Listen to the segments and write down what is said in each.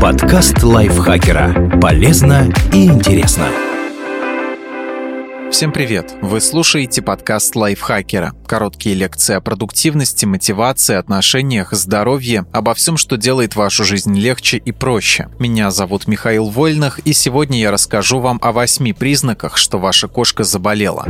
Подкаст лайфхакера. Полезно и интересно. Всем привет! Вы слушаете подкаст лайфхакера. Короткие лекции о продуктивности, мотивации, отношениях, здоровье, обо всем, что делает вашу жизнь легче и проще. Меня зовут Михаил Вольных, и сегодня я расскажу вам о восьми признаках, что ваша кошка заболела.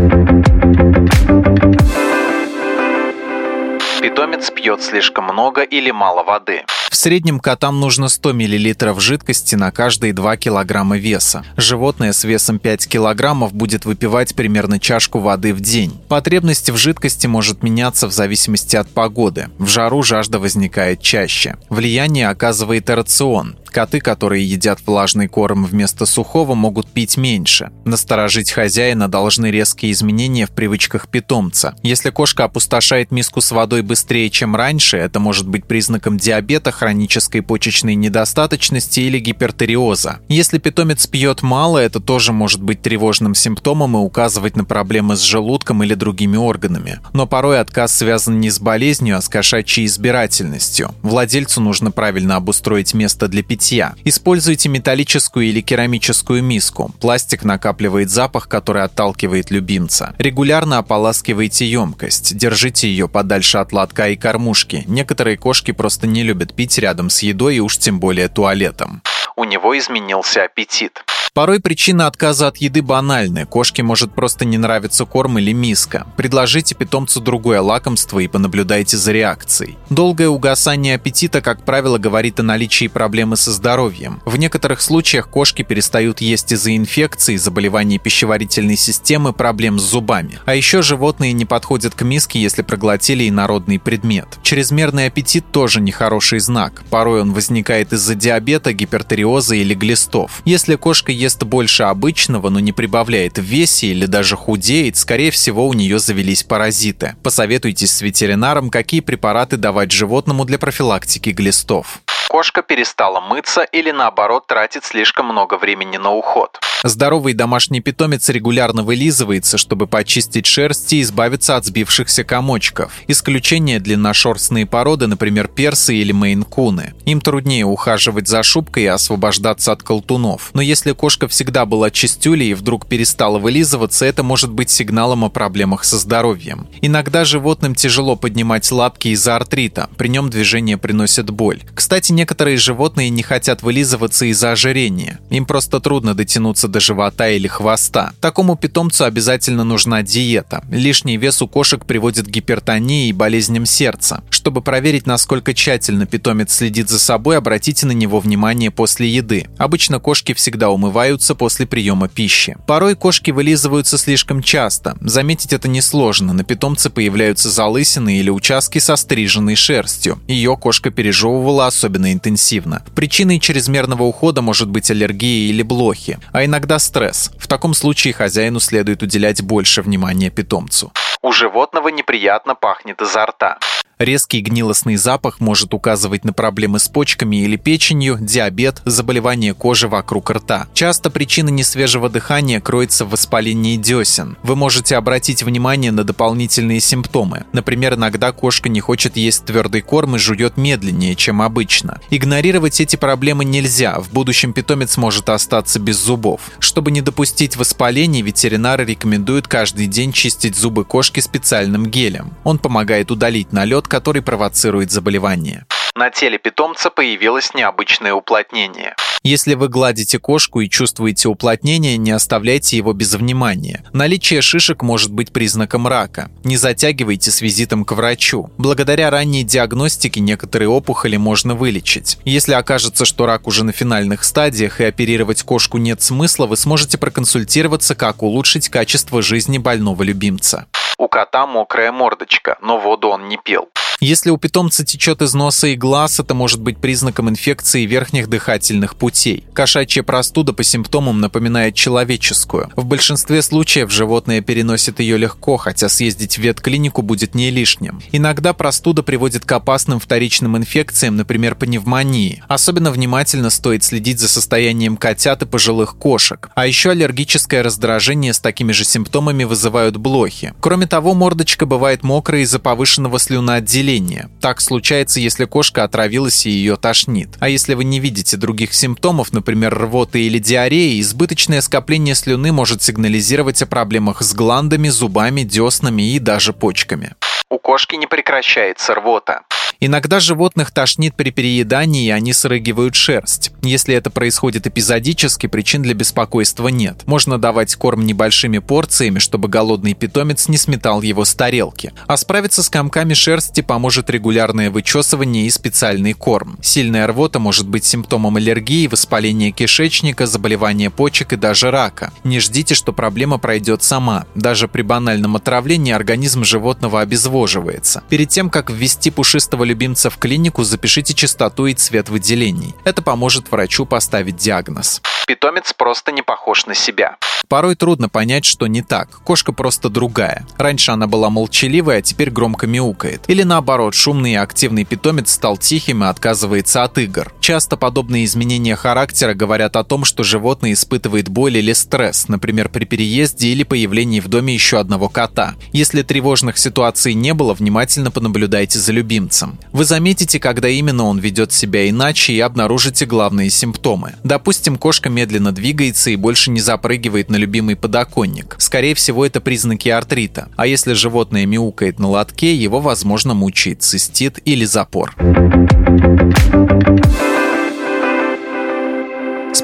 Питомец пьет слишком много или мало воды. Среднем котам нужно 100 мл жидкости на каждые 2 кг веса. Животное с весом 5 кг будет выпивать примерно чашку воды в день. Потребность в жидкости может меняться в зависимости от погоды. В жару жажда возникает чаще. Влияние оказывает рацион. Коты, которые едят влажный корм вместо сухого, могут пить меньше. Насторожить хозяина должны резкие изменения в привычках питомца. Если кошка опустошает миску с водой быстрее, чем раньше, это может быть признаком диабета, хронической почечной недостаточности или гипертериоза. Если питомец пьет мало, это тоже может быть тревожным симптомом и указывать на проблемы с желудком или другими органами. Но порой отказ связан не с болезнью, а с кошачьей избирательностью. Владельцу нужно правильно обустроить место для питания питья. Используйте металлическую или керамическую миску. Пластик накапливает запах, который отталкивает любимца. Регулярно ополаскивайте емкость. Держите ее подальше от лотка и кормушки. Некоторые кошки просто не любят пить рядом с едой и уж тем более туалетом. У него изменился аппетит. Порой причина отказа от еды банальная. Кошке может просто не нравиться корм или миска. Предложите питомцу другое лакомство и понаблюдайте за реакцией. Долгое угасание аппетита, как правило, говорит о наличии проблемы со здоровьем. В некоторых случаях кошки перестают есть из-за инфекций, заболеваний пищеварительной системы, проблем с зубами. А еще животные не подходят к миске, если проглотили инородный предмет. Чрезмерный аппетит тоже нехороший знак. Порой он возникает из-за диабета, гипертериоза или глистов. Если кошка ест ест больше обычного, но не прибавляет в весе или даже худеет, скорее всего у нее завелись паразиты. Посоветуйтесь с ветеринаром, какие препараты давать животному для профилактики глистов. Кошка перестала мыться или наоборот тратит слишком много времени на уход. Здоровый домашний питомец регулярно вылизывается, чтобы почистить шерсть и избавиться от сбившихся комочков. Исключение длинношерстные породы, например, персы или мейн-куны. Им труднее ухаживать за шубкой и освобождаться от колтунов. Но если кошка всегда была чистюлей и вдруг перестала вылизываться, это может быть сигналом о проблемах со здоровьем. Иногда животным тяжело поднимать лапки из-за артрита, при нем движение приносит боль. Кстати, некоторые животные не хотят вылизываться из-за ожирения. Им просто трудно дотянуться до живота или хвоста. Такому питомцу обязательно нужна диета. Лишний вес у кошек приводит к гипертонии и болезням сердца. Чтобы проверить, насколько тщательно питомец следит за собой, обратите на него внимание после еды. Обычно кошки всегда умываются после приема пищи. Порой кошки вылизываются слишком часто. Заметить это несложно. На питомце появляются залысины или участки со стриженной шерстью. Ее кошка пережевывала особенно особенно интенсивно. Причиной чрезмерного ухода может быть аллергия или блохи, а иногда стресс. В таком случае хозяину следует уделять больше внимания питомцу. У животного неприятно пахнет изо рта. Резкий гнилостный запах может указывать на проблемы с почками или печенью, диабет, заболевание кожи вокруг рта. Часто причина несвежего дыхания кроется в воспалении десен. Вы можете обратить внимание на дополнительные симптомы. Например, иногда кошка не хочет есть твердый корм и жует медленнее, чем обычно. Игнорировать эти проблемы нельзя, в будущем питомец может остаться без зубов. Чтобы не допустить воспаления, ветеринары рекомендуют каждый день чистить зубы кошки специальным гелем. Он помогает удалить налет, который провоцирует заболевание. На теле питомца появилось необычное уплотнение. Если вы гладите кошку и чувствуете уплотнение, не оставляйте его без внимания. Наличие шишек может быть признаком рака. Не затягивайте с визитом к врачу. Благодаря ранней диагностике некоторые опухоли можно вылечить. Если окажется, что рак уже на финальных стадиях и оперировать кошку нет смысла, вы сможете проконсультироваться, как улучшить качество жизни больного любимца. У кота мокрая мордочка, но воду он не пил. Если у питомца течет из носа и глаз, это может быть признаком инфекции верхних дыхательных путей. Кошачья простуда по симптомам напоминает человеческую. В большинстве случаев животное переносит ее легко, хотя съездить в ветклинику будет не лишним. Иногда простуда приводит к опасным вторичным инфекциям, например, пневмонии. Особенно внимательно стоит следить за состоянием котят и пожилых кошек. А еще аллергическое раздражение с такими же симптомами вызывают блохи. Кроме того, мордочка бывает мокрой из-за повышенного слюноотделения выделения. Так случается, если кошка отравилась и ее тошнит. А если вы не видите других симптомов, например, рвоты или диареи, избыточное скопление слюны может сигнализировать о проблемах с гландами, зубами, деснами и даже почками. У кошки не прекращается рвота. Иногда животных тошнит при переедании, и они срыгивают шерсть. Если это происходит эпизодически, причин для беспокойства нет. Можно давать корм небольшими порциями, чтобы голодный питомец не сметал его с тарелки. А справиться с комками шерсти поможет регулярное вычесывание и специальный корм. Сильная рвота может быть симптомом аллергии, воспаления кишечника, заболевания почек и даже рака. Не ждите, что проблема пройдет сама. Даже при банальном отравлении организм животного обезвоживается. Перед тем, как ввести пушистого любимца в клинику, запишите частоту и цвет выделений. Это поможет врачу поставить диагноз. Питомец просто не похож на себя. Порой трудно понять, что не так. Кошка просто другая. Раньше она была молчаливой, а теперь громко мяукает. Или наоборот, шумный и активный питомец стал тихим и отказывается от игр. Часто подобные изменения характера говорят о том, что животное испытывает боль или стресс, например, при переезде или появлении в доме еще одного кота. Если тревожных ситуаций не было, внимательно понаблюдайте за любимцем. Вы заметите, когда именно он ведет себя иначе и обнаружите главные симптомы. Допустим, кошка медленно двигается и больше не запрыгивает на любимый подоконник. Скорее всего, это признаки артрита. А если животное мяукает на лотке, его, возможно, мучает цистит или запор.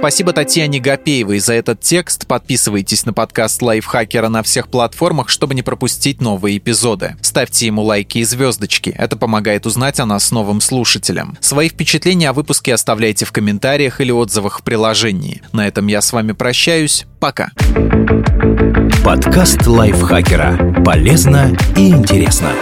Спасибо Татьяне Гапеевой за этот текст. Подписывайтесь на подкаст Лайфхакера на всех платформах, чтобы не пропустить новые эпизоды. Ставьте ему лайки и звездочки. Это помогает узнать о нас новым слушателям. Свои впечатления о выпуске оставляйте в комментариях или отзывах в приложении. На этом я с вами прощаюсь. Пока. Подкаст Лайфхакера. Полезно и интересно.